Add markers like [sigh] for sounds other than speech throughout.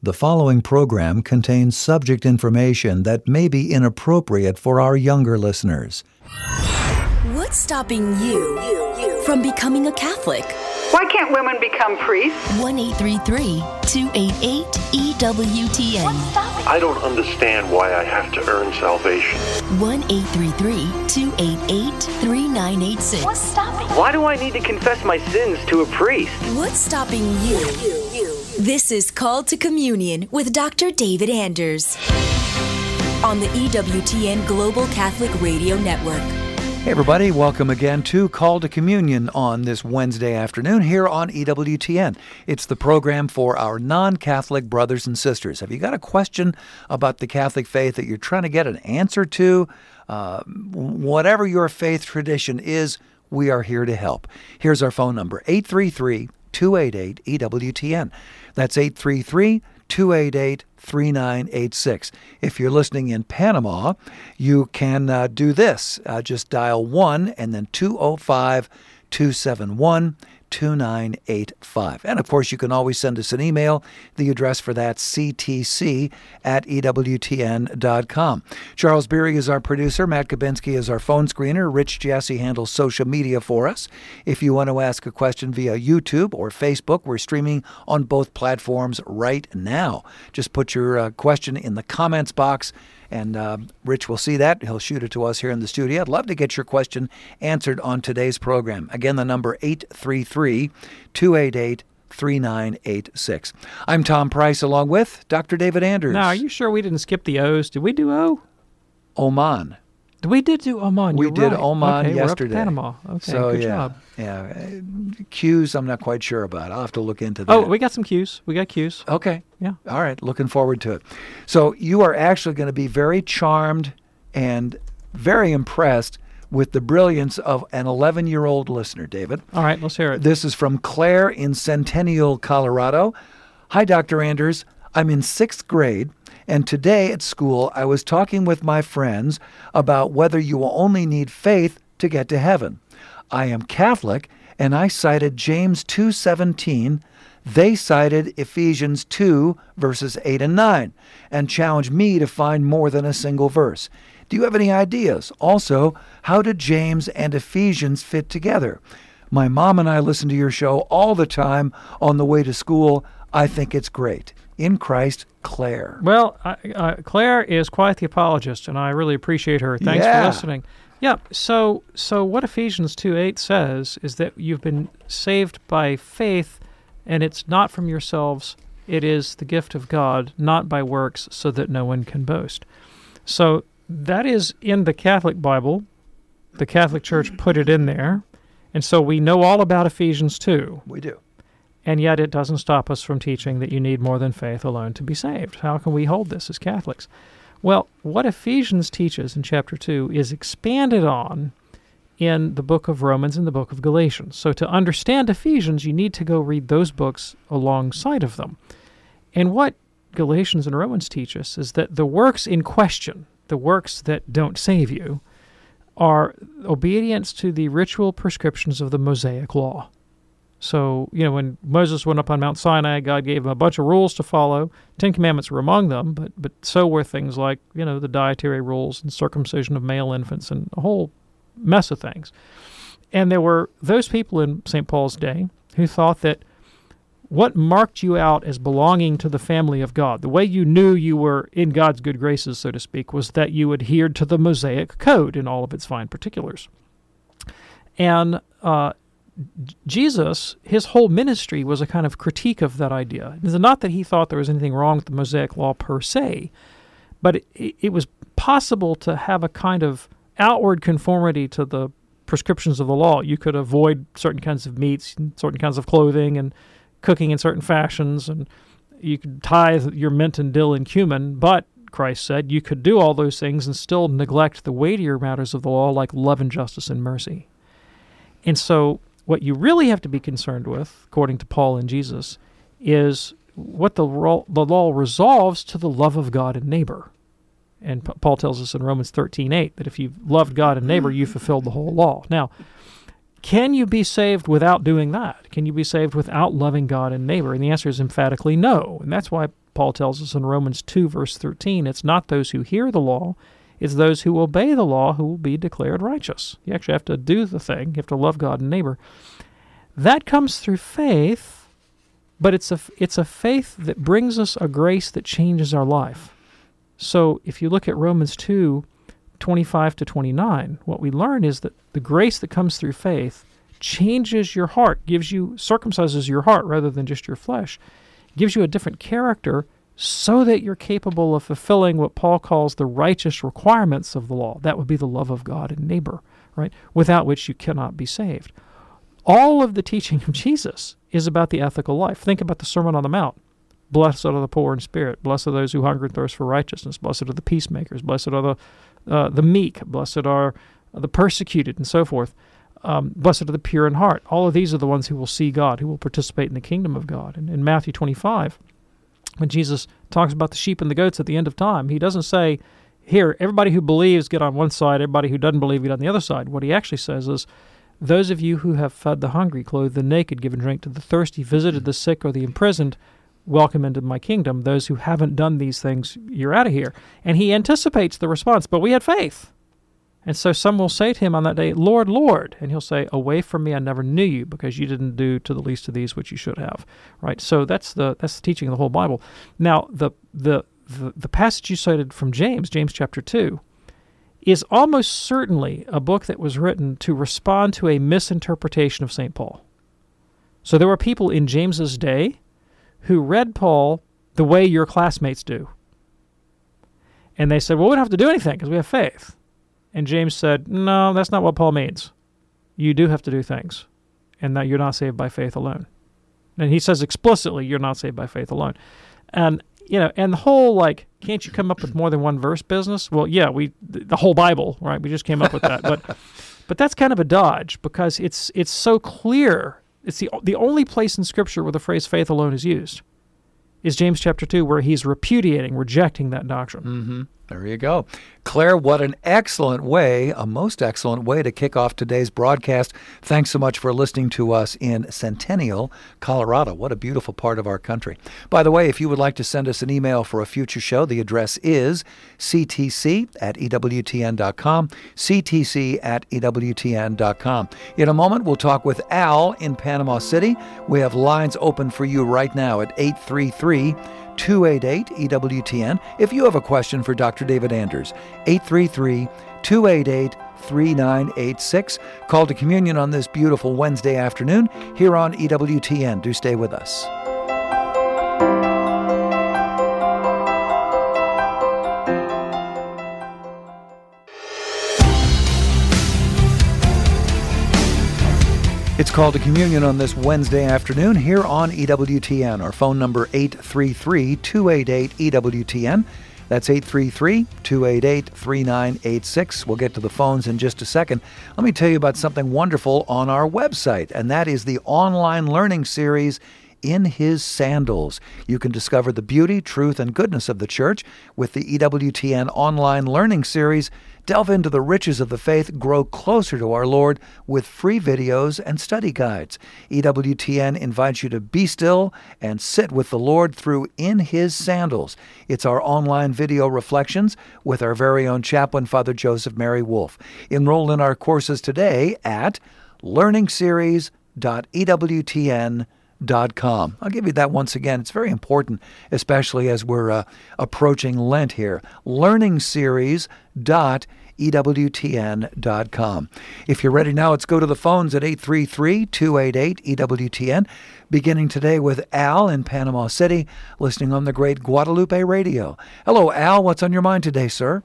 The following program contains subject information that may be inappropriate for our younger listeners. What's stopping you from becoming a Catholic? Why can't women become priests? 1 288 EWTN. I don't understand why I have to earn salvation. 1 288 3986. What's stopping Why do I need to confess my sins to a priest? What's stopping you? This is Called to Communion with Dr. David Anders on the EWTN Global Catholic Radio Network. Hey, everybody, welcome again to Called to Communion on this Wednesday afternoon here on EWTN. It's the program for our non Catholic brothers and sisters. Have you got a question about the Catholic faith that you're trying to get an answer to? Uh, whatever your faith tradition is, we are here to help. Here's our phone number 833 288 EWTN. That's 833 288 3986. If you're listening in Panama, you can uh, do this. Uh, just dial 1 and then 205 271 2985. And of course, you can always send us an email. The address for that, ctc at EWTN.com. Charles Beery is our producer. Matt Kabinski is our phone screener. Rich Jesse handles social media for us. If you want to ask a question via YouTube or Facebook, we're streaming on both platforms right now. Just put your uh, question in the comments box and uh, Rich will see that. He'll shoot it to us here in the studio. I'd love to get your question answered on today's program. Again, the number 833 288 3986. I'm Tom Price along with Dr. David Anders. Now, are you sure we didn't skip the O's? Did we do O? Oman. We did do Oman. We You're did right. Oman okay, yesterday. We're up to Panama. Okay, so, good yeah. job. Yeah. cues I'm not quite sure about. I'll have to look into oh, that. Oh, we got some cues. We got cues. Okay. Yeah. All right. Looking forward to it. So you are actually going to be very charmed and very impressed with the brilliance of an 11 year old listener, David. All right, let's hear it. This is from Claire in Centennial, Colorado. Hi, Dr. Anders. I'm in sixth grade, and today at school I was talking with my friends about whether you will only need faith to get to heaven. I am Catholic, and I cited James 2:17. They cited Ephesians 2 verses 8 and 9 and challenged me to find more than a single verse. Do you have any ideas? Also, how did James and Ephesians fit together? My mom and I listen to your show all the time on the way to school. I think it's great. In Christ, Claire. Well, uh, Claire is quite the apologist, and I really appreciate her. Thanks Yeah. for listening. Yeah. So, so what Ephesians two eight says is that you've been saved by faith, and it's not from yourselves. It is the gift of God, not by works, so that no one can boast. So that is in the Catholic Bible. The Catholic Church put it in there, and so we know all about Ephesians two. We do. And yet it doesn't stop us from teaching that you need more than faith alone to be saved. How can we hold this as Catholics? Well, what Ephesians teaches in chapter 2 is expanded on in the book of Romans and the book of Galatians. So to understand Ephesians, you need to go read those books alongside of them. And what Galatians and Romans teach us is that the works in question, the works that don't save you, are obedience to the ritual prescriptions of the Mosaic law. So, you know, when Moses went up on Mount Sinai, God gave him a bunch of rules to follow. Ten Commandments were among them, but, but so were things like, you know, the dietary rules and circumcision of male infants and a whole mess of things. And there were those people in St. Paul's day who thought that what marked you out as belonging to the family of God, the way you knew you were in God's good graces, so to speak, was that you adhered to the Mosaic Code in all of its fine particulars. And uh, Jesus, his whole ministry was a kind of critique of that idea. It's not that he thought there was anything wrong with the Mosaic Law per se, but it, it was possible to have a kind of outward conformity to the prescriptions of the law. You could avoid certain kinds of meats, certain kinds of clothing, and cooking in certain fashions, and you could tithe your mint and dill and cumin, but Christ said you could do all those things and still neglect the weightier matters of the law like love and justice and mercy. And so, what you really have to be concerned with, according to Paul and Jesus, is what the, ro- the law resolves to the love of God and neighbor. And P- Paul tells us in Romans 13:8 that if you've loved God and neighbor, you fulfilled the whole law. Now, can you be saved without doing that? Can you be saved without loving God and neighbor? And the answer is emphatically no. And that's why Paul tells us in Romans 2, verse 13. It's not those who hear the law, it's those who obey the law who will be declared righteous. You actually have to do the thing, you have to love God and neighbor. That comes through faith, but it's a, it's a faith that brings us a grace that changes our life. So if you look at Romans 2, 25 to 29, what we learn is that the grace that comes through faith changes your heart, gives you, circumcises your heart rather than just your flesh, gives you a different character so that you're capable of fulfilling what Paul calls the righteous requirements of the law. That would be the love of God and neighbor, right? Without which you cannot be saved. All of the teaching of Jesus is about the ethical life. Think about the Sermon on the Mount. Blessed are the poor in spirit. Blessed are those who hunger and thirst for righteousness. Blessed are the peacemakers. Blessed are the uh, the meek. Blessed are the persecuted, and so forth. Um, blessed are the pure in heart. All of these are the ones who will see God, who will participate in the kingdom of God. And in Matthew 25, when Jesus talks about the sheep and the goats at the end of time, he doesn't say, Here, everybody who believes get on one side, everybody who doesn't believe get on the other side. What he actually says is, Those of you who have fed the hungry, clothed the naked, given drink to the thirsty, visited the sick or the imprisoned, welcome into my kingdom. Those who haven't done these things, you're out of here. And he anticipates the response, but we had faith. And so some will say to him on that day, Lord, Lord. And he'll say, Away from me, I never knew you, because you didn't do to the least of these which you should have. Right? So that's the that's the teaching of the whole Bible. Now, the the the, the passage you cited from James, James chapter two, is almost certainly a book that was written to respond to a misinterpretation of St. Paul. So there were people in James's day who read Paul the way your classmates do. And they said, well, we don't have to do anything because we have faith. And James said, no, that's not what Paul means. You do have to do things, and that you're not saved by faith alone. And he says explicitly, you're not saved by faith alone. And you know, and the whole like, can't you come up with more than one verse business? Well, yeah, we the whole Bible, right? We just came up with that, but [laughs] but that's kind of a dodge because it's it's so clear. It's the the only place in Scripture where the phrase faith alone is used is James chapter 2, where he's repudiating, rejecting that doctrine. Mm-hmm. There you go. Claire, what an excellent way, a most excellent way to kick off today's broadcast. Thanks so much for listening to us in Centennial, Colorado. What a beautiful part of our country. By the way, if you would like to send us an email for a future show, the address is ctc at ewtn.com, ctc at ewtn.com. In a moment, we'll talk with Al in Panama City. We have lines open for you right now at 833 288 EWTN. If you have a question for Dr. David Anders, 833 288 3986. Called to communion on this beautiful Wednesday afternoon here on EWTN. Do stay with us. It's called to communion on this Wednesday afternoon here on EWTN. Our phone number 833-288-EWTN. That's 833-288-3986. We'll get to the phones in just a second. Let me tell you about something wonderful on our website, and that is the online learning series in his sandals. You can discover the beauty, truth, and goodness of the church with the EWTN online learning series. Delve into the riches of the faith, grow closer to our Lord with free videos and study guides. EWTN invites you to be still and sit with the Lord through In His Sandals. It's our online video reflections with our very own chaplain, Father Joseph Mary Wolfe. Enroll in our courses today at learningseries.ewtn.com com. I'll give you that once again. It's very important, especially as we're uh, approaching Lent here. Learning series dot EWTN.com. If you're ready now, let's go to the phones at 833 288 EWTN, beginning today with Al in Panama City, listening on the great Guadalupe Radio. Hello, Al. What's on your mind today, sir?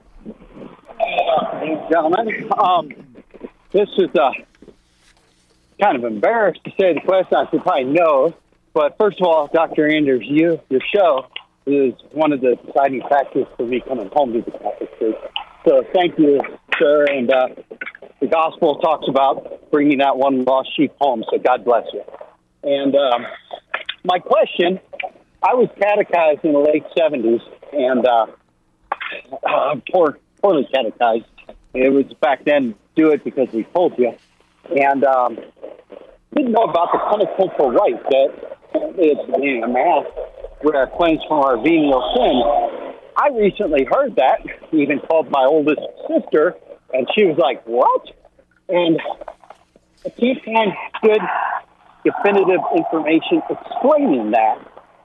Gentlemen. Um, this is uh, kind of embarrassed to say the question. I should probably know. But first of all, Dr. Anders, you, your show is one of the deciding factors for me coming home to the Catholic Church. So thank you, sir. And uh, the gospel talks about bringing that one lost sheep home. So God bless you. And um, my question I was catechized in the late 70s and uh, uh, poor, poorly catechized. It was back then, do it because we told you. And um, didn't know about the penitential rite that is in a mass we're cleansed from our venial sin. I recently heard that, even called my oldest sister, and she was like, What? And I can't find good definitive information explaining that.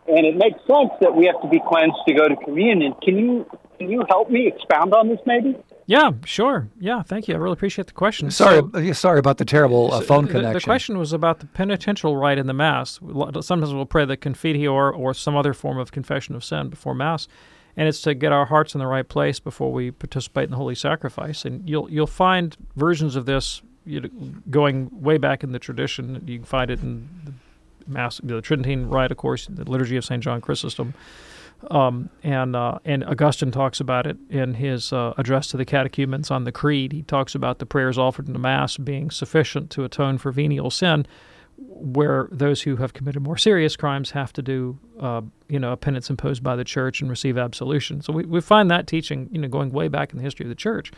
And it makes sense that we have to be cleansed to go to communion. Can you can you help me expound on this maybe? Yeah, sure. Yeah, thank you. I really appreciate the question. Sorry, So- uh, sorry about the terrible uh, phone the, connection. The question was about the penitential rite in the Mass. Sometimes we'll pray the Confiteor or some other form of confession of sin before Mass, and it's to get our hearts in the right place before we participate in the holy sacrifice. And you'll you'll find versions of this you know, going way back in the tradition. You can find it in the Mass, the Tridentine Rite, of course, the Liturgy of Saint John Chrysostom. Um, and uh, and Augustine talks about it in his uh, address to the catechumens on the Creed. He talks about the prayers offered in the Mass being sufficient to atone for venial sin, where those who have committed more serious crimes have to do, uh, you know, a penance imposed by the Church and receive absolution. So we, we find that teaching, you know, going way back in the history of the Church.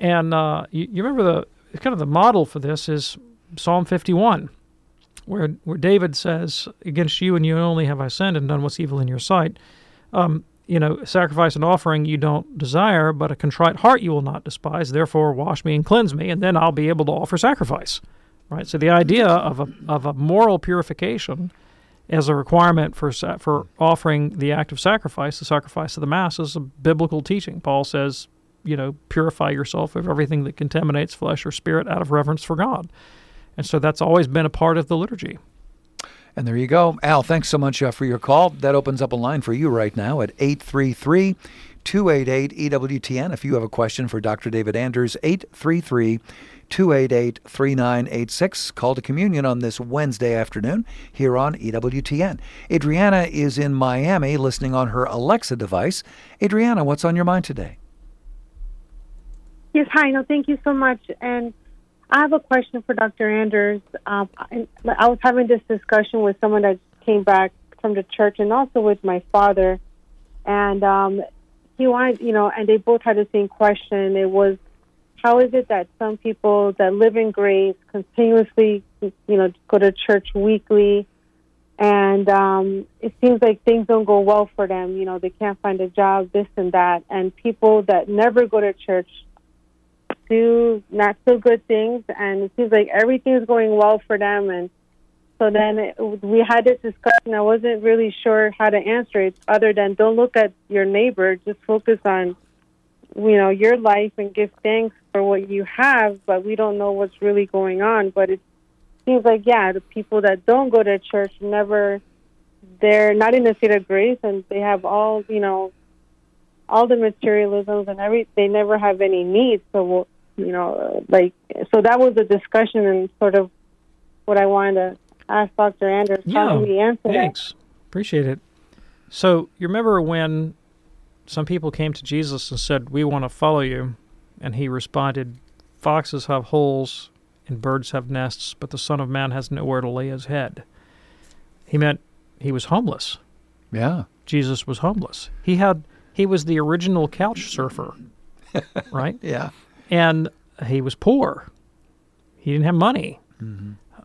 And uh, you, you remember the kind of the model for this is Psalm 51 where where David says, "Against you and you only have I sinned and done what's evil in your sight." Um, you know, sacrifice and offering you don't desire, but a contrite heart you will not despise. Therefore, wash me and cleanse me, and then I'll be able to offer sacrifice. Right. So the idea of a of a moral purification as a requirement for sa- for offering the act of sacrifice, the sacrifice of the mass, is a biblical teaching. Paul says, you know, purify yourself of everything that contaminates flesh or spirit out of reverence for God. And so that's always been a part of the liturgy. And there you go. Al, thanks so much uh, for your call. That opens up a line for you right now at 833 288 EWTN. If you have a question for Dr. David Anders, 833 288 3986. Called to communion on this Wednesday afternoon here on EWTN. Adriana is in Miami listening on her Alexa device. Adriana, what's on your mind today? Yes, hi. No, thank you so much. And I have a question for Dr. Anders. Um, I, was having this discussion with someone that came back from the church and also with my father. And um, he wanted, you know, and they both had the same question. It was, how is it that some people that live in grace continuously, you know, go to church weekly, and um, it seems like things don't go well for them. You know, they can't find a job, this and that. And people that never go to church do not so good things, and it seems like everything is going well for them. And so then it, we had this discussion. I wasn't really sure how to answer it, other than don't look at your neighbor, just focus on, you know, your life and give thanks for what you have. But we don't know what's really going on. But it seems like yeah, the people that don't go to church never, they're not in the state of grace, and they have all you know all the materialisms and every they never have any needs so you know like so that was the discussion and sort of what i wanted to ask dr anders how do we answer that? thanks. Appreciate it. So you remember when some people came to Jesus and said, "We want to follow you," and he responded, "Foxes have holes and birds have nests, but the Son of Man has nowhere to lay his head." He meant he was homeless. Yeah. Jesus was homeless. He had he was the original couch surfer, [laughs] right? Yeah. and he was poor. He didn't have money,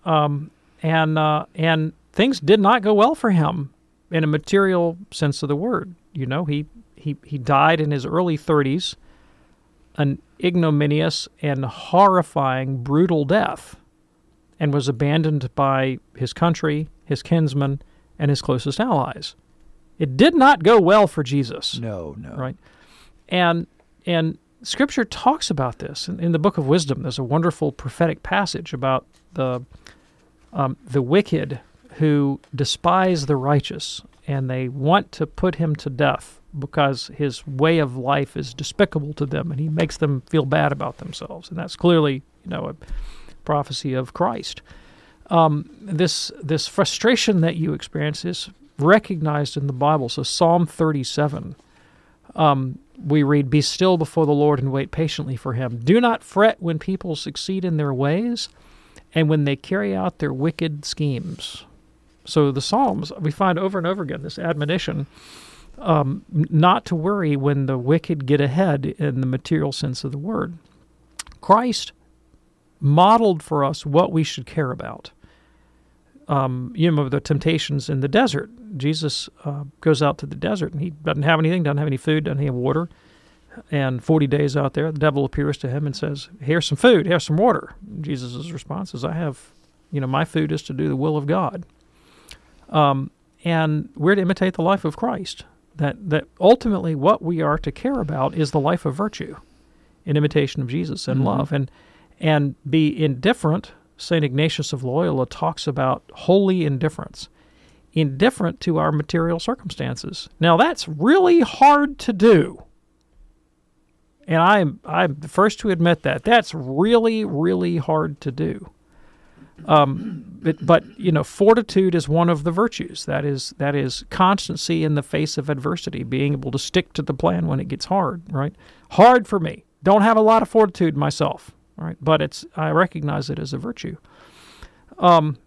um, and uh, and things did not go well for him in a material sense of the word. You know, he he he died in his early thirties, an ignominious and horrifying, brutal death, and was abandoned by his country, his kinsmen, and his closest allies. It did not go well for Jesus No, no. right? And and Scripture talks about this in, in the Book of Wisdom. There's a wonderful prophetic passage about the um, the wicked who despise the righteous, and they want to put him to death because his way of life is despicable to them, and he makes them feel bad about themselves. And that's clearly, you know, a prophecy of Christ. Um, this this frustration that you experience is recognized in the Bible. So Psalm 37 um, we read, Be still before the Lord and wait patiently for him. Do not fret when people succeed in their ways and when they carry out their wicked schemes. So the Psalms, we find over and over again this admonition um, not to worry when the wicked get ahead in the material sense of the word. Christ modeled for us what we should care about. um, you know the temptations in the desert. Jesus uh, goes out to the desert and he doesn't have anything, doesn't have any food, doesn't have water. And 40 days out there, the devil appears to him and says, Here's some food, here's some water. Jesus' response is, I have, you know, my food is to do the will of God. Um, and we're to imitate the life of Christ. That, that ultimately what we are to care about is the life of virtue in imitation of Jesus and Mhm. love. And, and be indifferent. St. Ignatius of Loyola talks about holy indifference, indifferent to our material circumstances. Now, that's really hard to do. And I'm I'm the first to admit that that's really really hard to do. Um, but, but you know, fortitude is one of the virtues. That is that is constancy in the face of adversity, being able to stick to the plan when it gets hard. Right, hard for me. Don't have a lot of fortitude myself. Right, but it's I recognize it as a virtue. Um,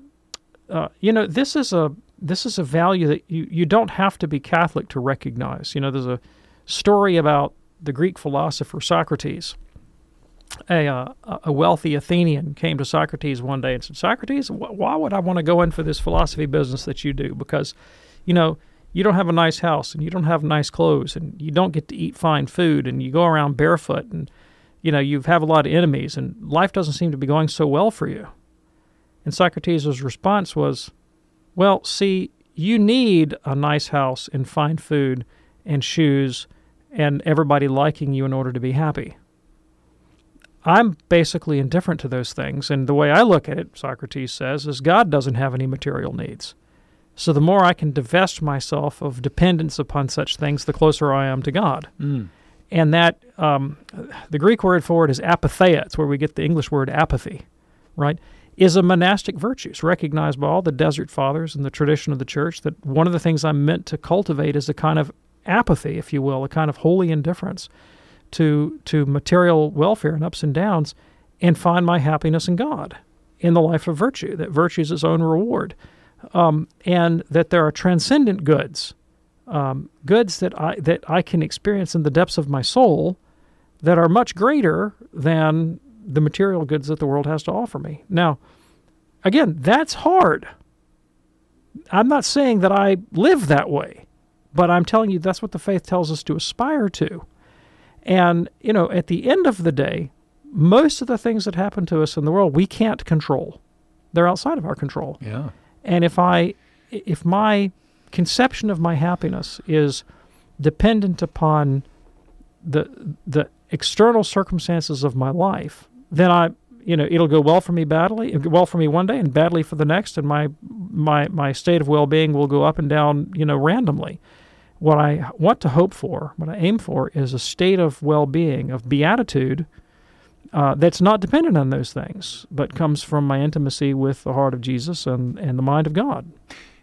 uh, you know, this is a this is a value that you you don't have to be Catholic to recognize. You know, there's a story about the Greek philosopher Socrates. A, uh, a wealthy Athenian came to Socrates one day and said, Socrates, wh- why would I want to go in for this philosophy business that you do? Because, you know, you don't have a nice house and you don't have nice clothes and you don't get to eat fine food and you go around barefoot and, you know, you have a lot of enemies and life doesn't seem to be going so well for you. And Socrates' response was, Well, see, you need a nice house and fine food and shoes and everybody liking you in order to be happy. I'm basically indifferent to those things. And the way I look at it, Socrates says, is God doesn't have any material needs. So the more I can divest myself of dependence upon such things, the closer I am to God. Mm. And that, um, the Greek word for it is apatheia. It's where we get the English word apathy, right? Is a monastic virtue. It's recognized by all the desert fathers and the tradition of the church that one of the things I'm meant to cultivate is a kind of apathy, if you will, a kind of holy indifference to to material welfare and ups and downs, and find my happiness in God, in the life of virtue. That virtue is its own reward, um, and that there are transcendent goods, um, goods that I that I can experience in the depths of my soul, that are much greater than the material goods that the world has to offer me. Now, again, that's hard. I'm not saying that I live that way, but I'm telling you that's what the faith tells us to aspire to. And, you know, at the end of the day, most of the things that happen to us in the world we can't control. They're outside of our control. Yeah. And if I if my conception of my happiness is dependent upon the the external circumstances of my life, then I you know it'll go well for me badly, well for me one day and badly for the next, and my my my state of well being will go up and down you know randomly. What I want to hope for, what I aim for, is a state of well being, of beatitude, uh, that's not dependent on those things, but comes from my intimacy with the heart of Jesus and, and the mind of God.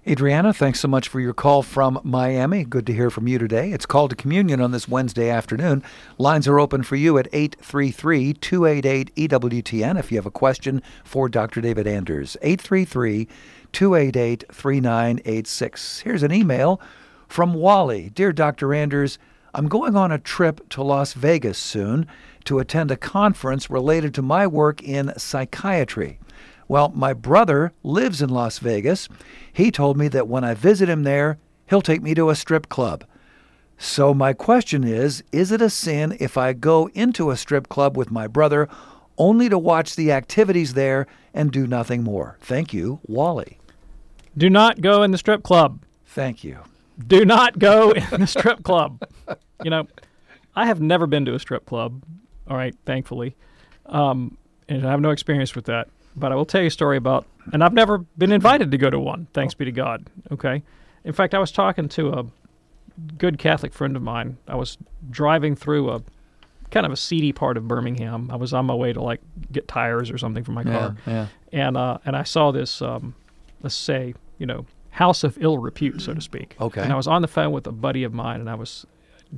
Adriana, thanks so much for your call from Miami. Good to hear from you today. It's called to communion on this Wednesday afternoon. Lines are open for you at 833 288 EWTN if you have a question for Dr. David Anders. 833 288 3986. Here's an email from Wally Dear Dr. Anders, I'm going on a trip to Las Vegas soon to attend a conference related to my work in psychiatry. Well, my brother lives in Las Vegas. He told me that when I visit him there, he'll take me to a strip club. So, my question is Is it a sin if I go into a strip club with my brother only to watch the activities there and do nothing more? Thank you, Wally. Do not go in the strip club. Thank you. Do not go [laughs] in the strip club. You know, I have never been to a strip club. All right, thankfully, um, and I have no experience with that. But I will tell you a story about, and I've never been invited to go to one. Thanks be to God. Okay. In fact, I was talking to a good Catholic friend of mine. I was driving through a kind of a seedy part of Birmingham. I was on my way to like get tires or something for my car, yeah. and uh, and I saw this, um, let's say, you know, house of ill repute, so to speak. Okay. And I was on the phone with a buddy of mine, and I was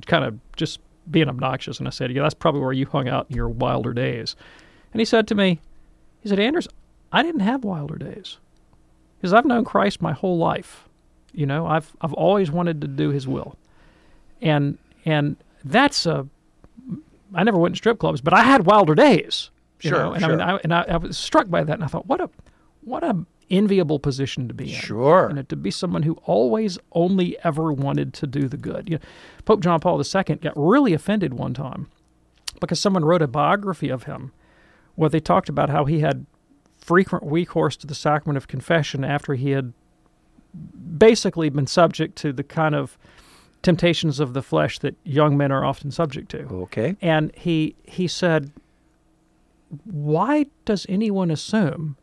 kind of just being obnoxious, and I said, "Yeah, that's probably where you hung out in your wilder days." And he said to me, he said, "Anders, I didn't have wilder days, because I've known Christ my whole life. You know, I've I've always wanted to do His will, and and that's a I never went to strip clubs, but I had wilder days. You Sure, know? and I mean. I, and I, I was struck by that, and I thought, what a what a enviable position to be in. Sure. Know, to be someone who always only ever wanted to do the good. You know, Pope John Paul II got really offended one time because someone wrote a biography of him where they talked about how he had frequent recourse to the sacrament of confession after he had basically been subject to the kind of temptations of the flesh that young men are often subject to. Okay. And he he said, "Why does anyone assume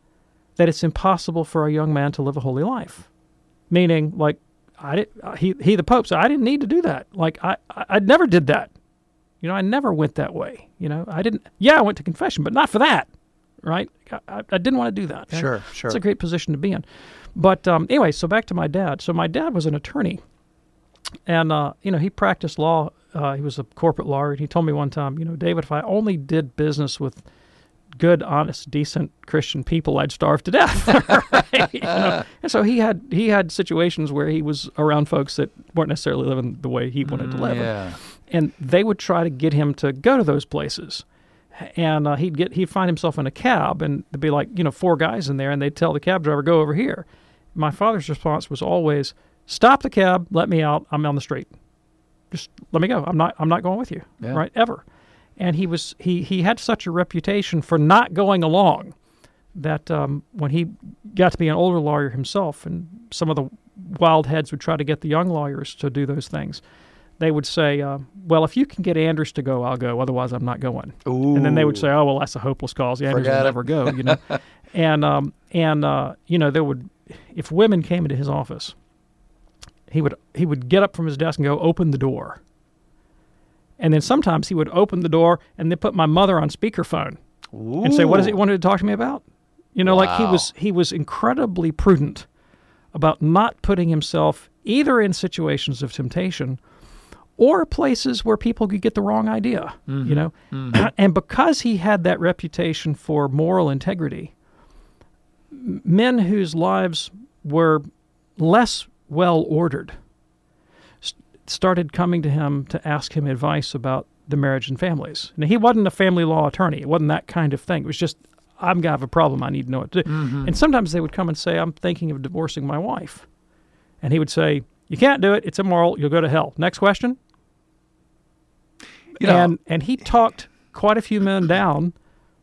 that it's impossible for a young man to live a holy life?" Meaning, like, I did, he he the Pope said, "I didn't need to do that. Like, I I, I never did that. You know, I never went that way. You know, I didn't. Yeah, I went to confession, but not for that. Right? I, I, didn't want to do that. Sure, sure. It's a great position to be in. But um, anyway, so back to my dad. So my dad was an attorney, and uh, you know he practiced law. Uh, he was a corporate lawyer. And he told me one time, you know, David, if I only did business with good, honest, decent Christian people, I'd starve to death. [laughs] you know? [laughs] And so he had he had situations where he was around folks that weren't necessarily living the way he wanted to live. Yeah. And they would try to get him to go to those places. And uh, he'd get he'd find himself in a cab, and there'd be like you know four guys in there, and they'd tell the cab driver, "Go over here." My father's response was always, "Stop the cab, let me out. I'm on the street. Just let me go. I'm not I'm not going with you, Yeah. right? Ever." And he was he he had such a reputation for not going along that um, when he got to be an older lawyer himself, and some of the wild heads would try to get the young lawyers to do those things, they would say, uh, "Well, if you can get Anders to go, I'll go. Otherwise, I'm not going." And then they would say, "Oh, well, that's a hopeless cause. Anders Forget will it." never go." You know, [laughs] and um, and uh, you know, there would if women came into his office, he would he would get up from his desk and go open the door. And then sometimes he would open the door and then put my mother on speakerphone and say, "What does he want to talk to me about?" You know, like he was he was incredibly prudent about not putting himself either in situations of temptation or places where people could get the wrong idea. You mm-hmm. know, mm-hmm. [clears throat] and because he had that reputation for moral integrity, men whose lives were less well ordered started coming to him to ask him advice about the marriage and families. Now, he wasn't a family law attorney. It wasn't that kind of thing. It was just, I'm going to have a problem. I need to know what to do. Mm-hmm. And sometimes they would come and say, I'm thinking of divorcing my wife. And he would say, You can't do it. It's immoral. You'll go to hell. Next question. You know- and, and he talked quite a few men down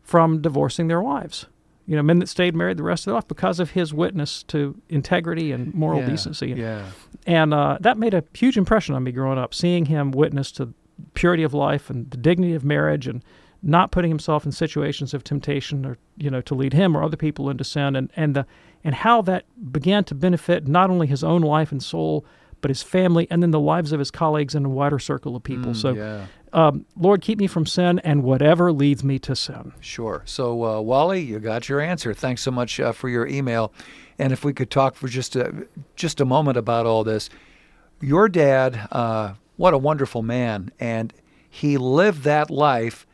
from divorcing their wives. You know, men that stayed married the rest of their life because of his witness to integrity and moral Yeah, decency. Yeah. And uh, that made a huge impression on me growing up, seeing him witness to purity of life and the dignity of marriage and not putting himself in situations of temptation or, you know, to lead him or other people into sin and, and, the, and how that began to benefit not only his own life and soul, but his family and then the lives of his colleagues and a wider circle of people. so, yeah. Um, Lord, keep me from sin and whatever leads me to sin. Sure. So, uh, Wally, you got your answer. Thanks so much uh, for your email. And if we could talk for just a, just a moment about all this. Your dad, uh, what a wonderful man. And he lived that life.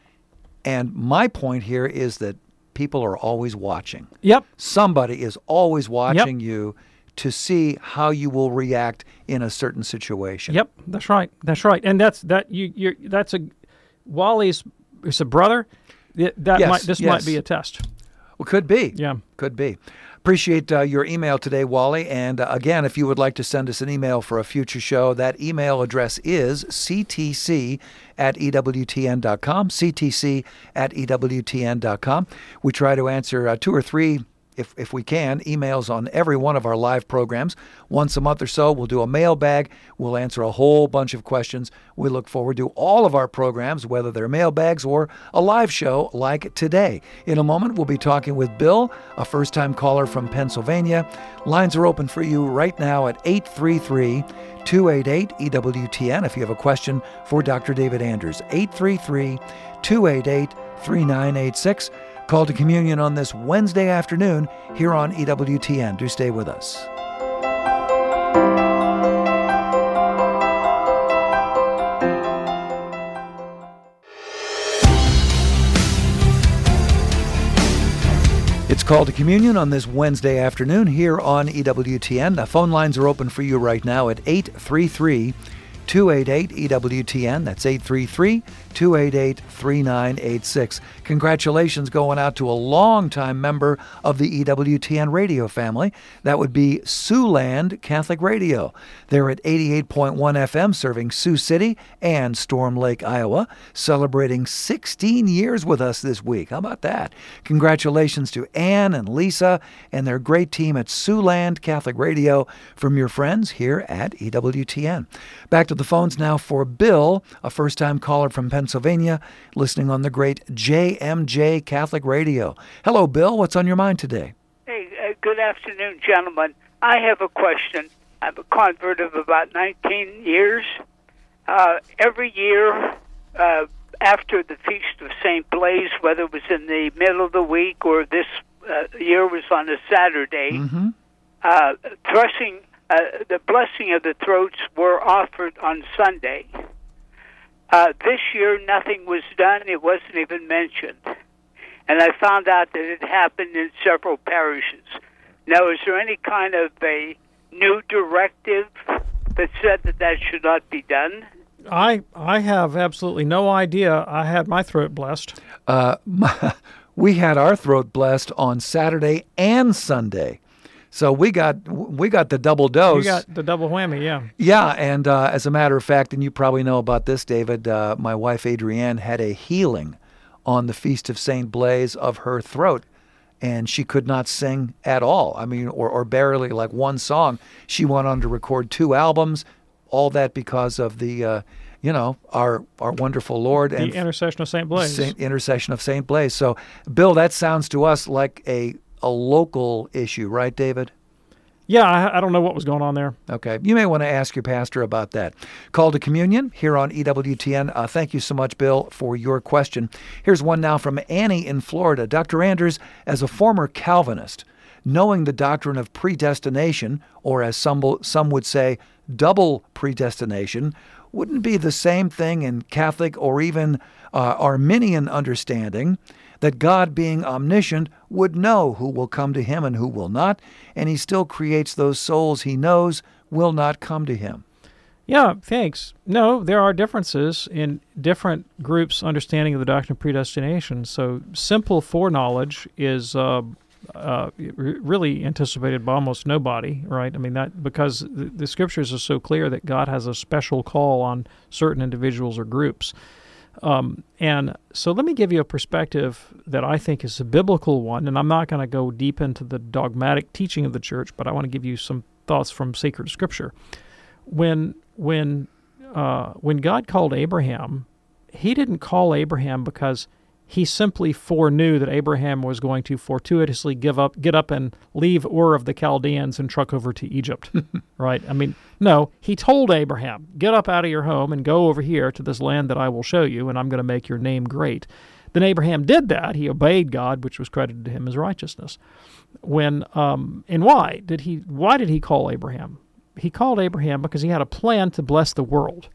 And my point here is that people are always watching. Yep. Somebody is always watching you to see how you will react in a certain situation. Yep, that's right. That's right. And that's that you you're that's a Wally's is a brother. Th- That Yes, might this yes. might be a test. Well, could be. Yeah. Could be. Appreciate uh, your email today, Wally. And uh, again, if you would like to send us an email for a future show, that email address is ctc at ewtn.com, ctc at ewtn.com. We try to answer uh, two or three, if, if we can, emails on every one of our live programs. Once a month or so, we'll do a mailbag. We'll answer a whole bunch of questions. We look forward to all of our programs, whether they're mailbags or a live show like today. In a moment, we'll be talking with Bill, a first time caller from Pennsylvania. Lines are open for you right now at 833 288 EWTN if you have a question for Dr. David Anders. 833 288 3986. Called to communion on this Wednesday afternoon here on EWTN. Do stay with us. It's called to communion on this Wednesday afternoon here on EWTN. The phone lines are open for you right now at 833 288 EWTN. That's 833 288 3986. Congratulations going out to a longtime member of the EWTN radio family. That would be Siouxland Catholic Radio. They're at 88.1 FM serving Sioux City and Storm Lake, Iowa, celebrating 16 years with us this week. How about that? Congratulations to Ann and Lisa and their great team at Siouxland Catholic Radio from your friends here at EWTN. Back to the phones now for Bill, a first time caller from Pennsylvania, listening on the great JMJ Catholic Radio. Hello, Bill. What's on your mind today? Hey, uh, good afternoon, gentlemen. I have a question. I'm a convert of about 19 years. Uh, every year, uh, after the Feast of St. Blaise, whether it was in the middle of the week or this uh, year was on a Saturday, Mm-hmm. uh, thrusting, uh, the blessing of the throats were offered on Sunday. Uh, this year, nothing was done. It wasn't even mentioned. And I found out that it happened in several parishes. Now, is there any kind of a new directive that said that that should not be done? I I have absolutely no idea. I had my throat blessed. Uh, [laughs] we had our throat blessed on Saturday and Sunday. So we got we got the double dose. You got the double whammy, yeah. Yeah, and uh, as a matter of fact, and you probably know about this, David, uh, my wife Adrienne had a healing on the Feast of Saint Blaise of her throat, and she could not sing at all. I mean, or, or barely like one song. She went on to record two albums. All that because of the, uh, you know, our our wonderful Lord The and intercession of Saint Blaise. Saint intercession of Saint Blaise. So, Bill, that sounds to us like a a local issue, right, David? Yeah, I, I don't know what was going on there. Okay. You may want to ask your pastor about that. Called to communion here on EWTN. Uh, thank you so much, Bill, for your question. Here's one now from Annie in Florida. Dr. Anders, as a former Calvinist, knowing the doctrine of predestination, or as some, some would say, double predestination, wouldn't be the same thing in Catholic or even uh, Arminian understanding that God, being omniscient, would know who will come to him and who will not, and he still creates those souls he knows will not come to him. Yeah, thanks. No, there are differences in different groups' understanding of the doctrine of predestination. So, simple foreknowledge is uh, uh, really anticipated by almost nobody, right? I mean, that because the, the scriptures are so clear that God has a special call on certain individuals or groups. Um, and so, let me give you a perspective that I think is a biblical one. And I'm not going to go deep into the dogmatic teaching of the church, but I want to give you some thoughts from sacred scripture. When when uh, when God called Abraham, He didn't call Abraham because He simply foreknew that Abraham was going to fortuitously give up, get up, and leave Ur of the Chaldeans and truck over to Egypt. [laughs] right? I mean, no. He told Abraham, "Get up out of your home and go over here to this land that I will show you, and I'm going to make your name great." Then Abraham did that. He obeyed God, which was credited to him as righteousness. When um, and why did he? Why did he call Abraham? he called Abraham because he had a plan to bless the world.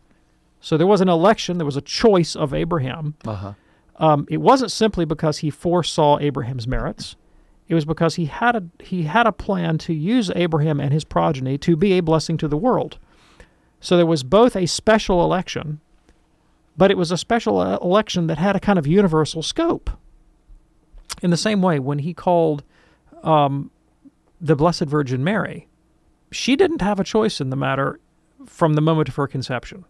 So there was an election, there was a choice of Abraham. Uh-huh. Um, it wasn't simply because he foresaw Abraham's merits. It was because he had a he had a plan to use Abraham and his progeny to be a blessing to the world. So there was both a special election, but it was a special election that had a kind of universal scope. In the same way, when he called um, the Blessed Virgin Mary, she didn't have a choice in the matter from the moment of her conception.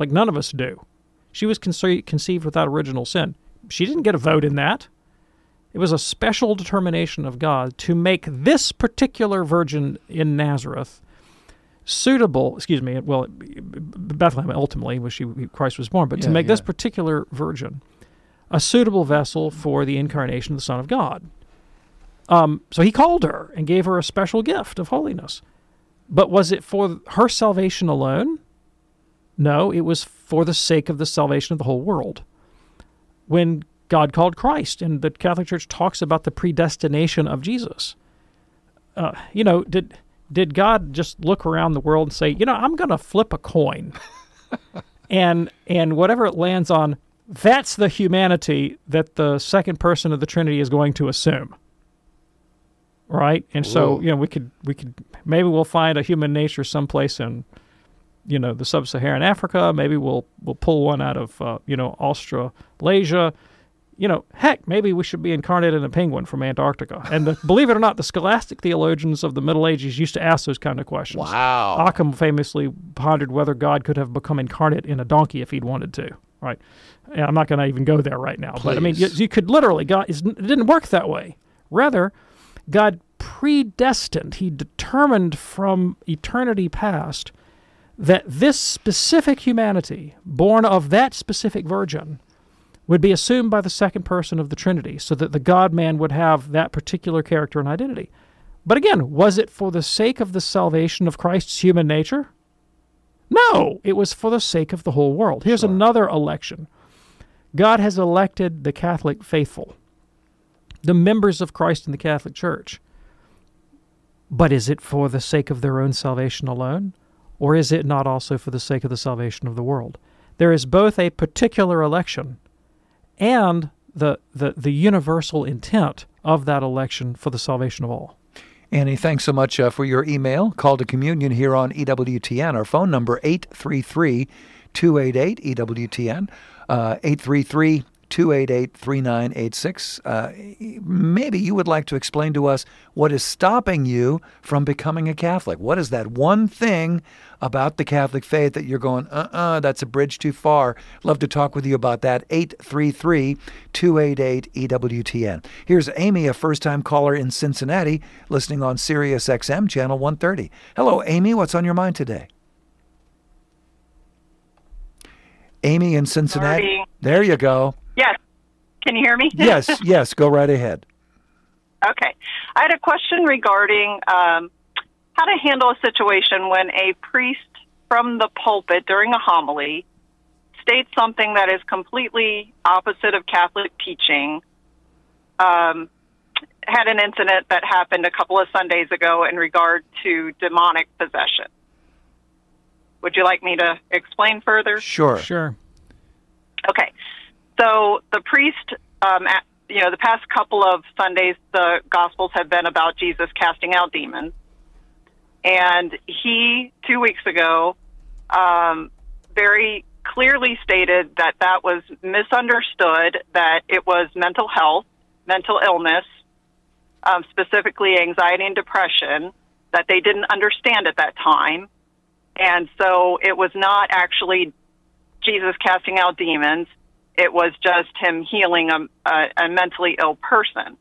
Like none of us do. She was conce- conceived without original sin. She didn't get a vote in that. It was a special determination of God to make this particular virgin in Nazareth suitable, excuse me, well, Bethlehem ultimately, where she, Christ was born, but to Yeah, make this particular virgin a suitable vessel for the incarnation of the Son of God. Um, so he called her and gave her a special gift of holiness. But was it for her salvation alone? No, it was for the sake of the salvation of the whole world. When God called Christ, and the Catholic Church talks about the predestination of Jesus, uh, you know, did did God just look around the world and say, you know, I'm going to flip a coin, [laughs] and and whatever it lands on, that's the humanity that the second person of the Trinity is going to assume. Right? And so you know we could we could maybe we'll find a human nature someplace in you know the sub-Saharan Africa. Maybe we'll we'll pull one out of uh, you know Australasia. You know, heck, maybe we should be incarnate in a penguin from Antarctica. And the, believe it or not, the scholastic theologians of the Middle Ages used to ask those kind of questions. Wow. Occam famously pondered whether God could have become incarnate in a donkey if he'd wanted to. Right. And I'm not going to even go there right now. Please. But I mean, you, you could literally God. It didn't work that way. Rather, God predestined. He determined from eternity past that this specific humanity, born of that specific virgin, would be assumed by the second person of the Trinity, so that the God man would have that particular character and identity. But again, was it for the sake of the salvation of Christ's human nature? No, it was for the sake of the whole world. Here's another election God has elected the Catholic faithful, the members of Christ in the Catholic Church. But is it for the sake of their own salvation alone? Or is it not also for the sake of the salvation of the world? There is both a particular election and the, the, the universal intent of that election for the salvation of all. Annie, thanks so much uh, for your email. Called to communion here on EWTN. Our phone number 833 288 EWTN. Uh, 833 288 3986. Uh, Maybe you would like to explain to us what is stopping you from becoming a Catholic. What is that one thing about the Catholic faith that you're going, uh uh, that's a bridge too far? Love to talk with you about that. 833 288 EWTN. Here's Amy, a first time caller in Cincinnati, listening on Sirius XM, channel 130. Hello, Amy. What's on your mind today? Amy in Cincinnati. Morning. There you go. Yes. Can you hear me? [laughs] Yes, yes, go right ahead. okay. I had a question regarding um, how to handle a situation when a priest from the pulpit during a homily states something that is completely opposite of Catholic teaching. Um, had an incident that happened a couple of Sundays ago in regard to demonic possession. Would you like me to explain further? Sure. Sure. Okay. So the priest, um, at, you know, the past couple of Sundays, the Gospels have been about Jesus casting out demons. And he, two weeks ago, um, very clearly stated that that was misunderstood, that it was mental health, mental illness, um, specifically anxiety and depression, that they didn't understand at that time. And so it was not actually Jesus casting out demons. It was just him healing a, a, a mentally ill person.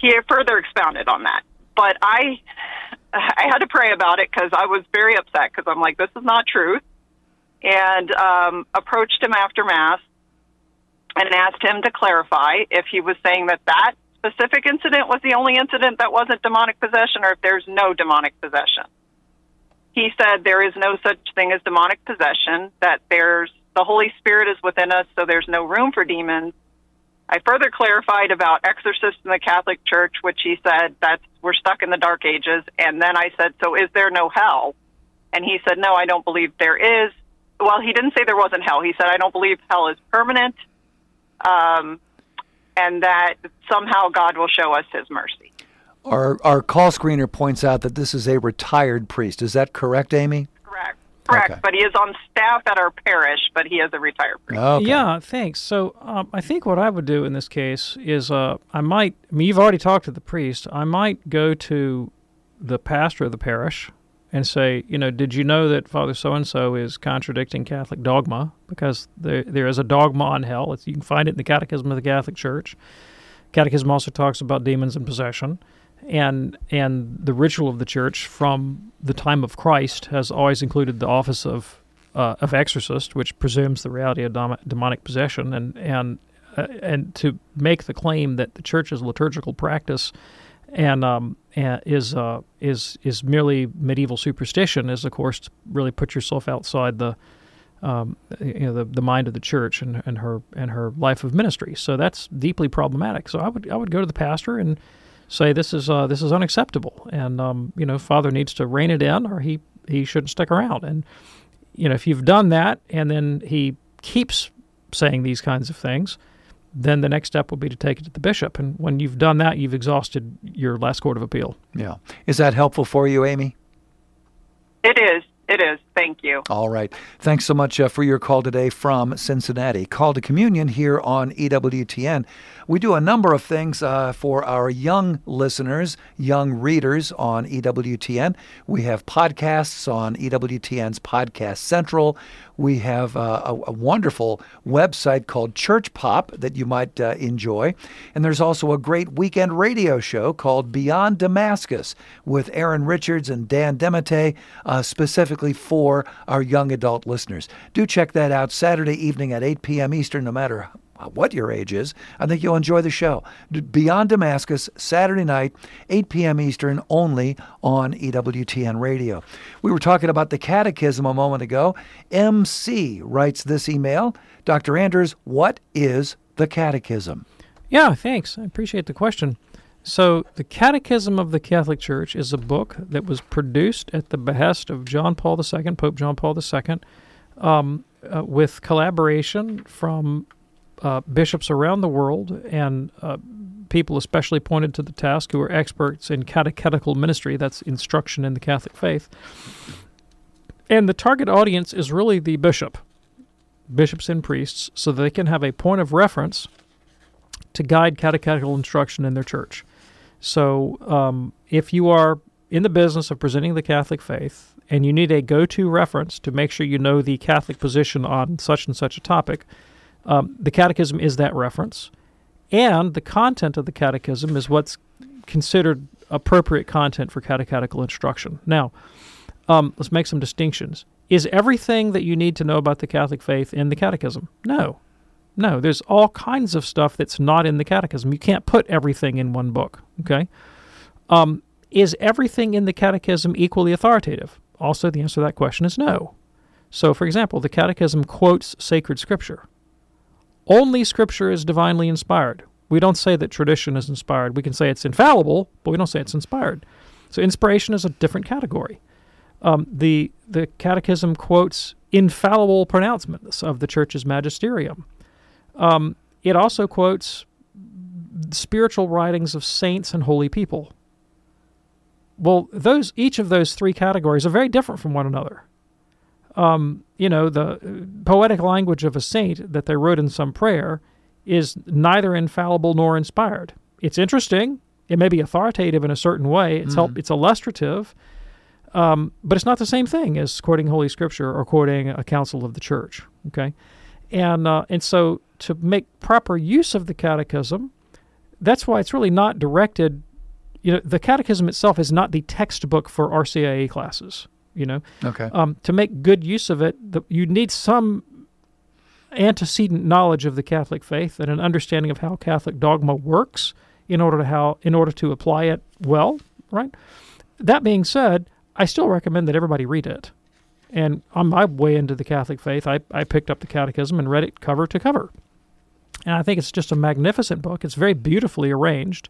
He further expounded on that, but I, I had to pray about it because I was very upset because I'm like, this is not truth, and um, approached him after mass and asked him to clarify if he was saying that that specific incident was the only incident that wasn't demonic possession, or if there's no demonic possession. He said there is no such thing as demonic possession, that there's the Holy Spirit is within us, so there's no room for demons. I further clarified about exorcists in the Catholic Church, which he said that's we're stuck in the dark ages. And then I said, So is there no hell? And he said, No, I don't believe there is. Well, he didn't say there wasn't hell. He said, I don't believe hell is permanent. Um, and that somehow God will show us his mercy. Our, our call screener points out that this is a retired priest. Is that correct, Amy? Correct. Correct. Okay. But he is on staff at our parish, but he is a retired priest. Okay. Yeah, thanks. So um, I think what I would do in this case is uh, I might, I mean, you've already talked to the priest. I might go to the pastor of the parish and say, you know, did you know that Father so and so is contradicting Catholic dogma? Because there, there is a dogma on hell. It's, you can find it in the Catechism of the Catholic Church. Catechism also talks about demons and possession. And and the ritual of the church from the time of Christ has always included the office of uh, of exorcist, which presumes the reality of dom- demonic possession, and and uh, and to make the claim that the church's liturgical practice and um, and is uh, is is merely medieval superstition is, of course, to really put yourself outside the um, you know the, the mind of the church and, and her and her life of ministry. So that's deeply problematic. So I would I would go to the pastor and say this is uh, this is unacceptable, and um, you know Father needs to rein it in, or he he shouldn't stick around. And you know if you've done that, and then he keeps saying these kinds of things, then the next step will be to take it to the bishop. And when you've done that, you've exhausted your last court of appeal. Yeah. Is that helpful for you, Amy? It is. It is. Thank you. All right. Thanks so much uh, for your call today from Cincinnati. Called to Communion here on EWTN. We do a number of things uh, for our young listeners, young readers on EWTN. We have podcasts on EWTN's Podcast Central. We have uh, a, a, wonderful website called Church Pop that you might uh, enjoy. And there's also a great weekend radio show called Beyond Damascus with Aaron Richards and Dan DeMatte, uh, specifically for our young adult listeners. Do check that out Saturday evening at 8 p.m. Eastern, no matter what your age is. I think you'll enjoy the show. Beyond Damascus, Saturday night, 8 p.m. Eastern, only on EWTN Radio. We were talking about the catechism a moment ago. MC writes this email Dr. Anders, what is the catechism? Yeah, thanks. I appreciate the question. So, the Catechism of the Catholic Church is a book that was produced at the behest of John Paul II, Pope John Paul II, um, uh, with collaboration from uh, bishops around the world and uh, people especially pointed to the task who are experts in catechetical ministry, that's instruction in the Catholic faith. And the target audience is really the bishop, bishops and priests, so they can have a point of reference to guide catechetical instruction in their church. So um, if you are in the business of presenting the Catholic faith and you need a go to reference to make sure you know the Catholic position on such and such a topic, um, the Catechism is that reference, and the content of the Catechism is what's considered appropriate content for catechetical instruction. Now, um, let's make some distinctions. Is everything that you need to know about the Catholic faith in the Catechism? No. No, there's all kinds of stuff that's not in the Catechism. You can't put everything in one book, okay? Um, is everything in the Catechism equally authoritative? Also, the answer to that question is no. So, for example, the Catechism quotes sacred scripture. Only Scripture is divinely inspired. We don't say that tradition is inspired. We can say it's infallible, but we don't say it's inspired. So inspiration is a different category. Um, the the Catechism quotes infallible pronouncements of the Church's magisterium. Um, it also quotes spiritual writings of saints and holy people. Well, those each of those three categories are very different from one another um, you know, the poetic language of a saint that they wrote in some prayer is neither infallible nor inspired. It's interesting. It may be authoritative in a certain way. It's mm. help. It's illustrative, um, but it's not the same thing as quoting Holy Scripture or quoting a council of the Church. Okay, and uh, and so to make proper use of the Catechism, that's why it's really not directed. You know, the Catechism itself is not the textbook for RCIA classes you know. Okay. Um, to make good use of it, the, you need some antecedent knowledge of the Catholic faith and an understanding of how Catholic dogma works in order to how in order to apply it well, right? That being said, I still recommend that everybody read it. And on my way into the Catholic faith, I, I picked up the Catechism and read it cover to cover. And I think it's just a magnificent book. It's very beautifully arranged.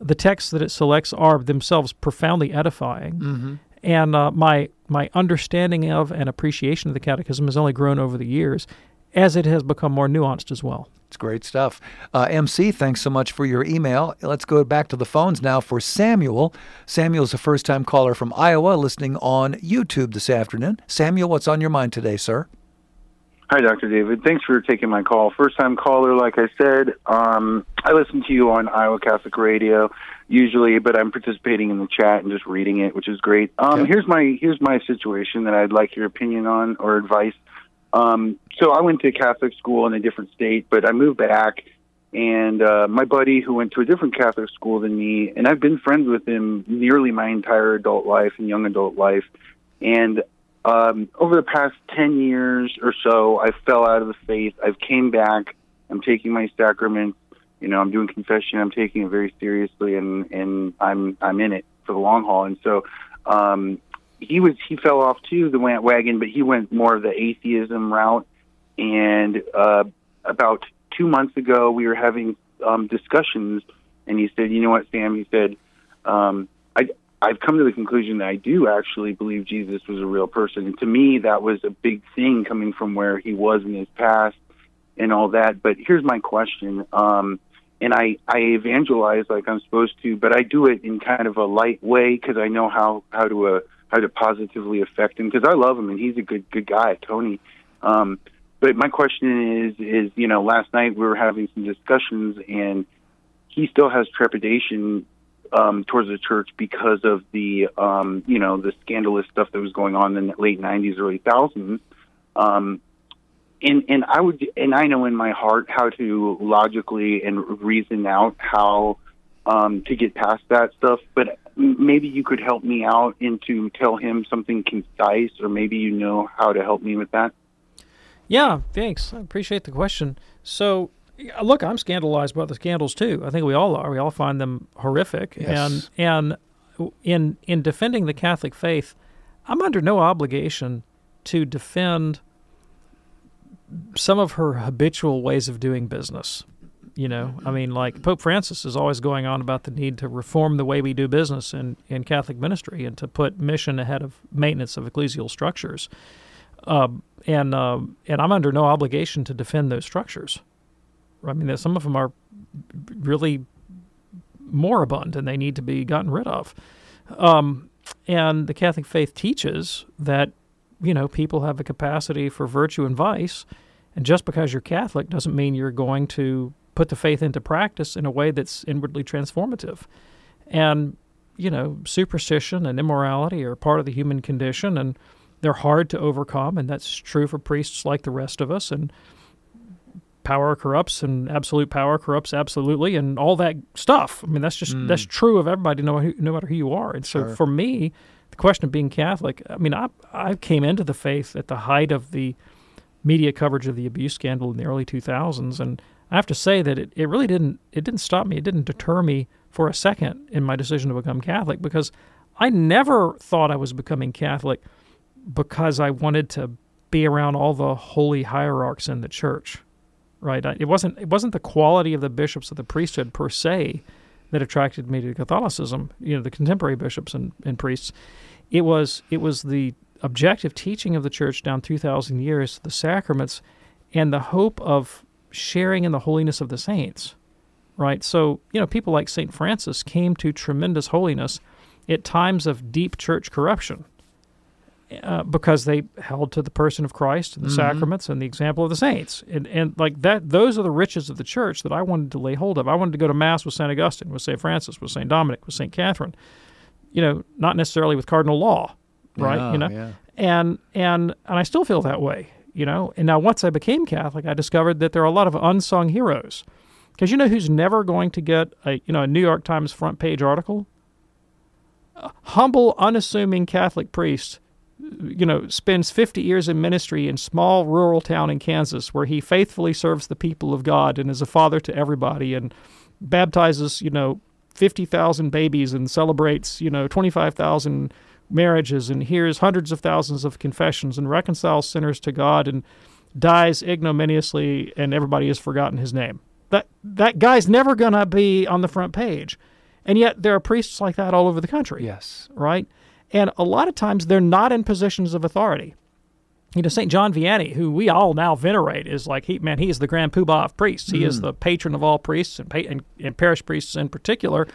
The texts that it selects are themselves profoundly edifying. Mm-hmm. And uh, my my understanding of and appreciation of the Catechism has only grown over the years, as it has become more nuanced as well. It's great stuff. Uh, MC, thanks so much for your email. Let's go back to the phones now for Samuel. Samuel's a first time caller from Iowa listening on YouTube this afternoon. Samuel, what's on your mind today, sir? Hi, Dr. David. Thanks for taking my call. First time caller, like I said. Um, I listen to you on Iowa Catholic Radio usually, but I'm participating in the chat and just reading it, which is great. Um, okay. Here's my here's my situation that I'd like your opinion on or advice. Um, so I went to Catholic school in a different state, but I moved back, and uh, my buddy who went to a different Catholic school than me, and I've been friends with him nearly my entire adult life and young adult life, and um, over the past 10 years or so, I fell out of the faith. I've came back. I'm taking my sacraments you know, I'm doing confession. I'm taking it very seriously, and and I'm I'm in it for the long haul. And so, um, he was he fell off too the wagon, but he went more of the atheism route. And uh, about two months ago, we were having um, discussions, and he said, "You know what, Sam?" He said, um, "I." I've come to the conclusion that I do actually believe Jesus was a real person. And to me, that was a big thing coming from where he was in his past and all that. But here's my question. Um, and I I evangelize like I'm supposed to, but I do it in kind of a light way because I know how how to uh, how to positively affect him because I love him and he's a good good guy, Tony. Um, but my question is is you know last night we were having some discussions and he still has trepidation um, towards the church because of the um, you know the scandalous stuff that was going on in the late '90s, early thousands. Um, and and I would and I know in my heart how to logically and reason out how um, to get past that stuff. But maybe you could help me out and to tell him something concise, or maybe you know how to help me with that. Yeah, thanks. I appreciate the question. So, look, I'm scandalized by the scandals too. I think we all are. We all find them horrific. Yes. And and in in defending the Catholic faith, I'm under no obligation to defend some of her habitual ways of doing business. You know, I mean, like Pope Francis is always going on about the need to reform the way we do business in, in Catholic ministry and to put mission ahead of maintenance of ecclesial structures. Uh, and uh, and I'm under no obligation to defend those structures. I mean, some of them are really moribund and they need to be gotten rid of. Um, and the Catholic faith teaches that you know people have a capacity for virtue and vice, and just because you're Catholic doesn't mean you're going to put the faith into practice in a way that's inwardly transformative. And you know, superstition and immorality are part of the human condition, and they're hard to overcome, and that's true for priests like the rest of us. And power corrupts, and absolute power corrupts absolutely, and all that stuff. I mean, that's just Mm. that's true of everybody, no matter who, no matter who you are. And so, Sure. for me, the question of being Catholic, I mean, I I came into the faith at the height of the media coverage of the abuse scandal in the early 2000s, and I have to say that it, it really didn't it didn't stop me. It didn't deter me for a second in my decision to become Catholic because I never thought I was becoming Catholic because I wanted to be around all the holy hierarchs in the church. Right? It wasn't it wasn't the quality of the bishops of the priesthood per se that attracted me to Catholicism, you know, the contemporary bishops and, and priests. It was it was the objective teaching of the church down 2000 years, the sacraments and the hope of sharing in the holiness of the saints. Right? So, you know, people like St. Francis came to tremendous holiness at times of deep church corruption uh, because they held to the person of Christ and the Mhm. sacraments and the example of the saints. And, and like that, those are the riches of the church that I wanted to lay hold of. I wanted to go to Mass with St. Augustine, with St. Francis, with St. Dominic, with St. Catherine, you know, not necessarily with Cardinal Law, right? Yeah, you know, yeah. and, and, and I still feel that way, you know. And now once I became Catholic, I discovered that there are a lot of unsung heroes. Because you know who's never going to get a, you know, a New York Times front page article? Humble, unassuming Catholic priest you know, spends 50 years in ministry in small rural town in Kansas where he faithfully serves the people of God and is a father to everybody and baptizes, you know, 50,000 babies and celebrates, you know, 25,000 marriages and hears hundreds of thousands of confessions and reconciles sinners to God and dies ignominiously and everybody has forgotten his name. That that guy's never going to be on the front page. And yet there are priests like that all over the country Yes. right? And a lot of times they're not in positions of authority. You know, St. John Vianney, who we all now venerate, is like, he, man, he is the grand poobah of priests. He is Mm. the patron of all priests and, pa- and, and parish priests in particular.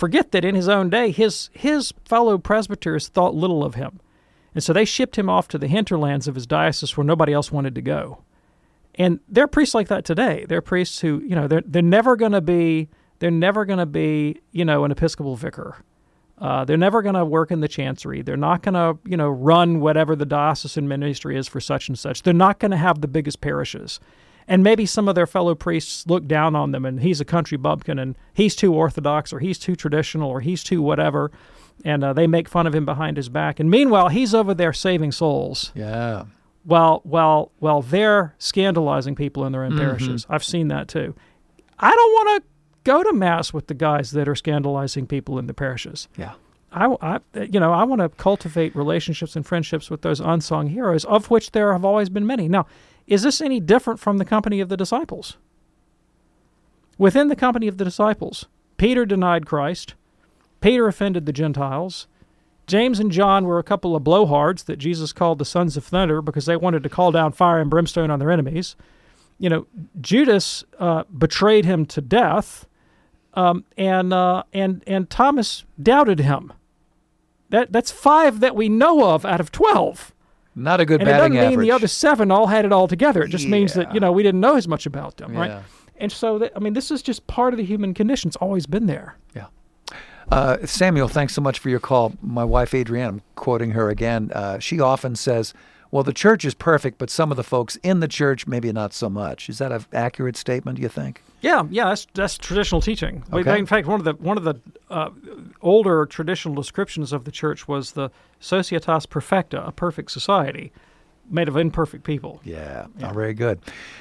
Forget that in his own day, his, his fellow presbyters thought little of him. And so they shipped him off to the hinterlands of his diocese where nobody else wanted to go. And there are priests like that today. There are priests who, you know, they're, they're never going to be, they're never going to be, you know, an Episcopal vicar. Uh, they're never going to work in the chancery. They're not going to, you know, run whatever the diocesan ministry is for such and such. They're not going to have the biggest parishes. And maybe some of their fellow priests look down on them and he's a country bumpkin and he's too orthodox or he's too traditional or he's too whatever. And uh, they make fun of him behind his back. And meanwhile, he's over there saving souls. Yeah. Well, well, well, they're scandalizing people in their own Mhm. parishes. I've seen that too. I don't want to go to mass with the guys that are scandalizing people in the parishes. Yeah. I, I you know, I want to cultivate relationships and friendships with those unsung heroes, of which there have always been many. Now, is this any different from the company of the disciples? Within the company of the disciples, Peter denied Christ. Peter offended the Gentiles. James and John were a couple of blowhards that Jesus called the sons of thunder because they wanted to call down fire and brimstone on their enemies. You know, Judas uh, betrayed him to death, um, and uh, and and Thomas doubted him. that that's five that we know of out of twelve. Not a good and it doesn't mean average. the other seven all had it all together. It just means that you know we didn't know as much about them, Yeah. right? And so, that, I mean, this is just part of the human condition. It's always been there. Yeah. Uh, Samuel, thanks so much for your call. My wife Adrienne, I'm quoting her again. Uh, she often says, "Well, the church is perfect, but some of the folks in the church maybe not so much." Is that an accurate statement? Do you think? Yeah, yeah, that's that's traditional teaching. Okay. In fact, one of the one of the uh, older traditional descriptions of the church was the societas perfecta, a perfect society, made of imperfect people. Yeah, Oh, very good.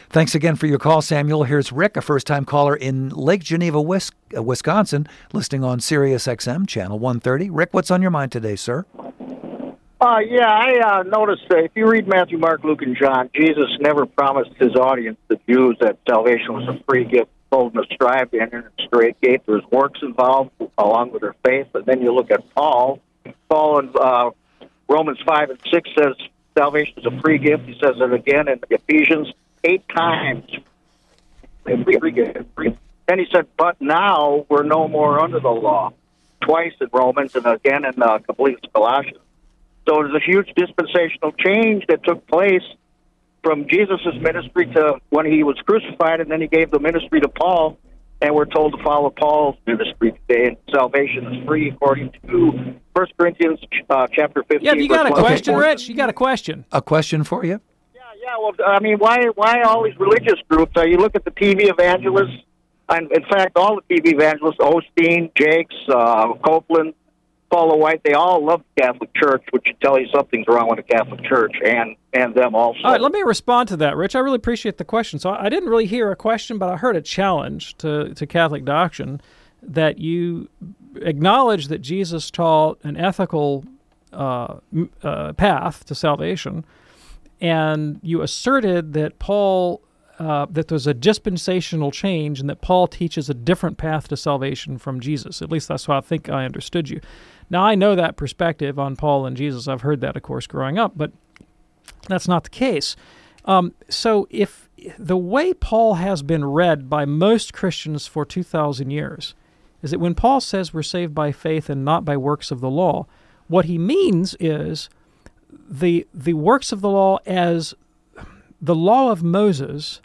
Thanks again for your call, Samuel. Here's Rick, a first-time caller in Lake Geneva, uh, Wisconsin, listening on Sirius XM channel 130. Rick, what's on your mind today, sir? Uh, yeah, I uh, noticed that if you read Matthew, Mark, Luke, and John, Jesus never promised his audience, the Jews, that salvation was a free gift. Told them to strive to enter the straight gate. There's works involved along with their faith. But then you look at Paul. Paul in uh, Romans 5 and 6 says salvation is a free gift. He says it again in Ephesians eight times. Free gift. Then he said, but now we're no more under the law. Twice in Romans and again in uh, complete Colossians. So there's a huge dispensational change that took place from Jesus' ministry to when he was crucified, and then he gave the ministry to Paul, and we're told to follow Paul's ministry today. And salvation is free according to First Corinthians uh, chapter 15. Yeah, have you got a verse 1 to question, 4. Rich? You got a question? A question for you? Yeah, yeah, well, I mean, why why all these religious groups? Uh, you look at the TV evangelists, and in fact, all the TV evangelists, Osteen, Jakes, uh, Copeland, Paula White, they all love the Catholic Church, which should tell you something's wrong with the Catholic Church and and them also. All right, let me respond to that, Rich. I really appreciate the question. So I didn't really hear a question, but I heard a challenge to, to Catholic doctrine that you acknowledge that Jesus taught an ethical uh, uh, path to salvation, and you asserted that Paul uh, that there's a dispensational change and that Paul teaches a different path to salvation from Jesus. At least that's how I think I understood you. Now I know that perspective on Paul and Jesus. I've heard that, of course, growing up, but that's not the case. Um, so if the way Paul has been read by most Christians for 2,000 years is that when Paul says we're saved by faith and not by works of the law, what he means is the the works of the law as the law of Moses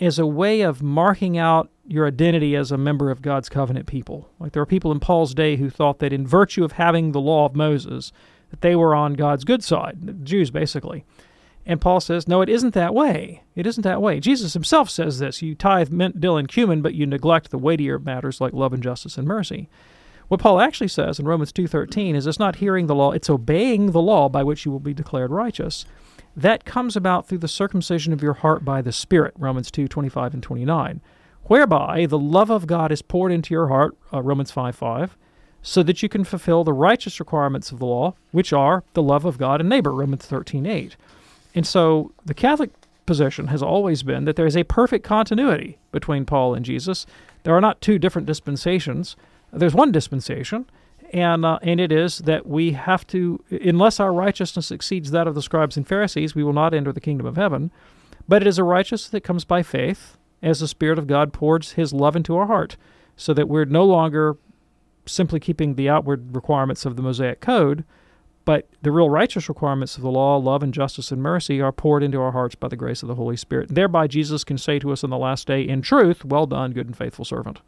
as a way of marking out your identity as a member of God's covenant people. Like there were people in Paul's day who thought that in virtue of having the law of Moses, that they were on God's good side, the Jews basically. And Paul says, no, it isn't that way. It isn't that way. Jesus himself says this you tithe mint, dill, and cumin, but you neglect the weightier matters like love and justice and mercy. What Paul actually says in Romans 2:13 is it's not hearing the law, it's obeying the law by which you will be declared righteous. That comes about through the circumcision of your heart by the Spirit, Romans 2:25 and 29, whereby the love of God is poured into your heart, uh, Romans 5:5, so that you can fulfill the righteous requirements of the law, which are the love of God and neighbor, Romans 13:8. And so the Catholic position has always been that there is a perfect continuity between Paul and Jesus. There are not two different dispensations. There's one dispensation, and uh, and it is that we have to, unless our righteousness exceeds that of the scribes and Pharisees, we will not enter the kingdom of heaven. But it is a righteousness that comes by faith, as the Spirit of God pours His love into our heart, so that we're no longer simply keeping the outward requirements of the Mosaic Code, but the real righteous requirements of the law, love and justice and mercy, are poured into our hearts by the grace of the Holy Spirit. Thereby, Jesus can say to us on the last day, in truth, well done, good and faithful servant.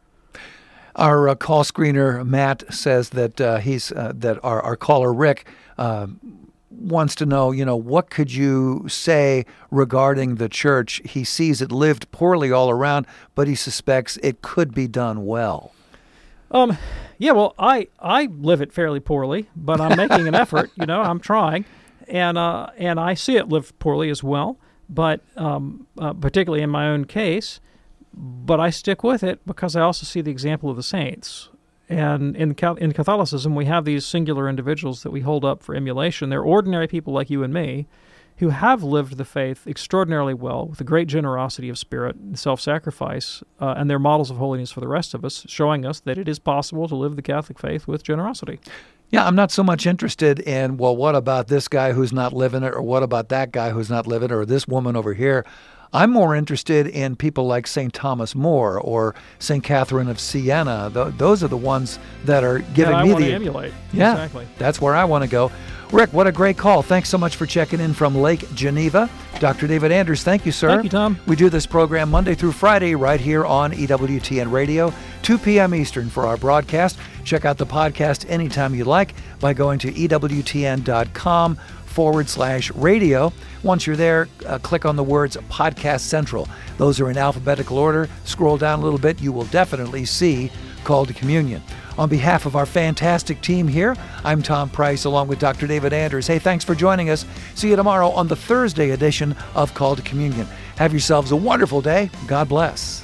Our uh, call screener Matt says that uh, he's uh, that our, our caller Rick uh, wants to know, you know, what could you say regarding the church? He sees it lived poorly all around, but he suspects it could be done well. Um, yeah, well, I I live it fairly poorly, but I'm making an effort. You know, I'm trying, and uh, and I see it lived poorly as well. But um, uh, particularly in my own case, but I stick with it because I also see the example of the saints. And in in Catholicism, we have these singular individuals that we hold up for emulation. They're ordinary people like you and me, who have lived the faith extraordinarily well with a great generosity of spirit and self-sacrifice, uh, and they're models of holiness for the rest of us, showing us that it is possible to live the Catholic faith with generosity. Yeah, I'm not so much interested in, well, what about this guy who's not living it, or what about that guy who's not living it, or this woman over here. I'm more interested in people like St. Thomas More or St. Catherine of Siena. Th- those are the ones that are giving that me the emulate. Yeah, Exactly. that's where I want to go. Rick, what a great call. Thanks so much for checking in from Lake Geneva. Dr. David Anders, thank you, sir. Thank you, Tom. We do this program Monday through Friday right here on EWTN Radio, 2 p.m. Eastern for our broadcast. Check out the podcast anytime you like by going to EWTN.com forward slash radio. Once you're there, uh, click on the words Podcast Central. Those are in alphabetical order. Scroll down a little bit, you will definitely see Called to Communion. On behalf of our fantastic team here, I'm Tom Price along with Dr. David Anders. Hey, thanks for joining us. See you tomorrow on the Thursday edition of Called to Communion. Have yourselves a wonderful day. God bless.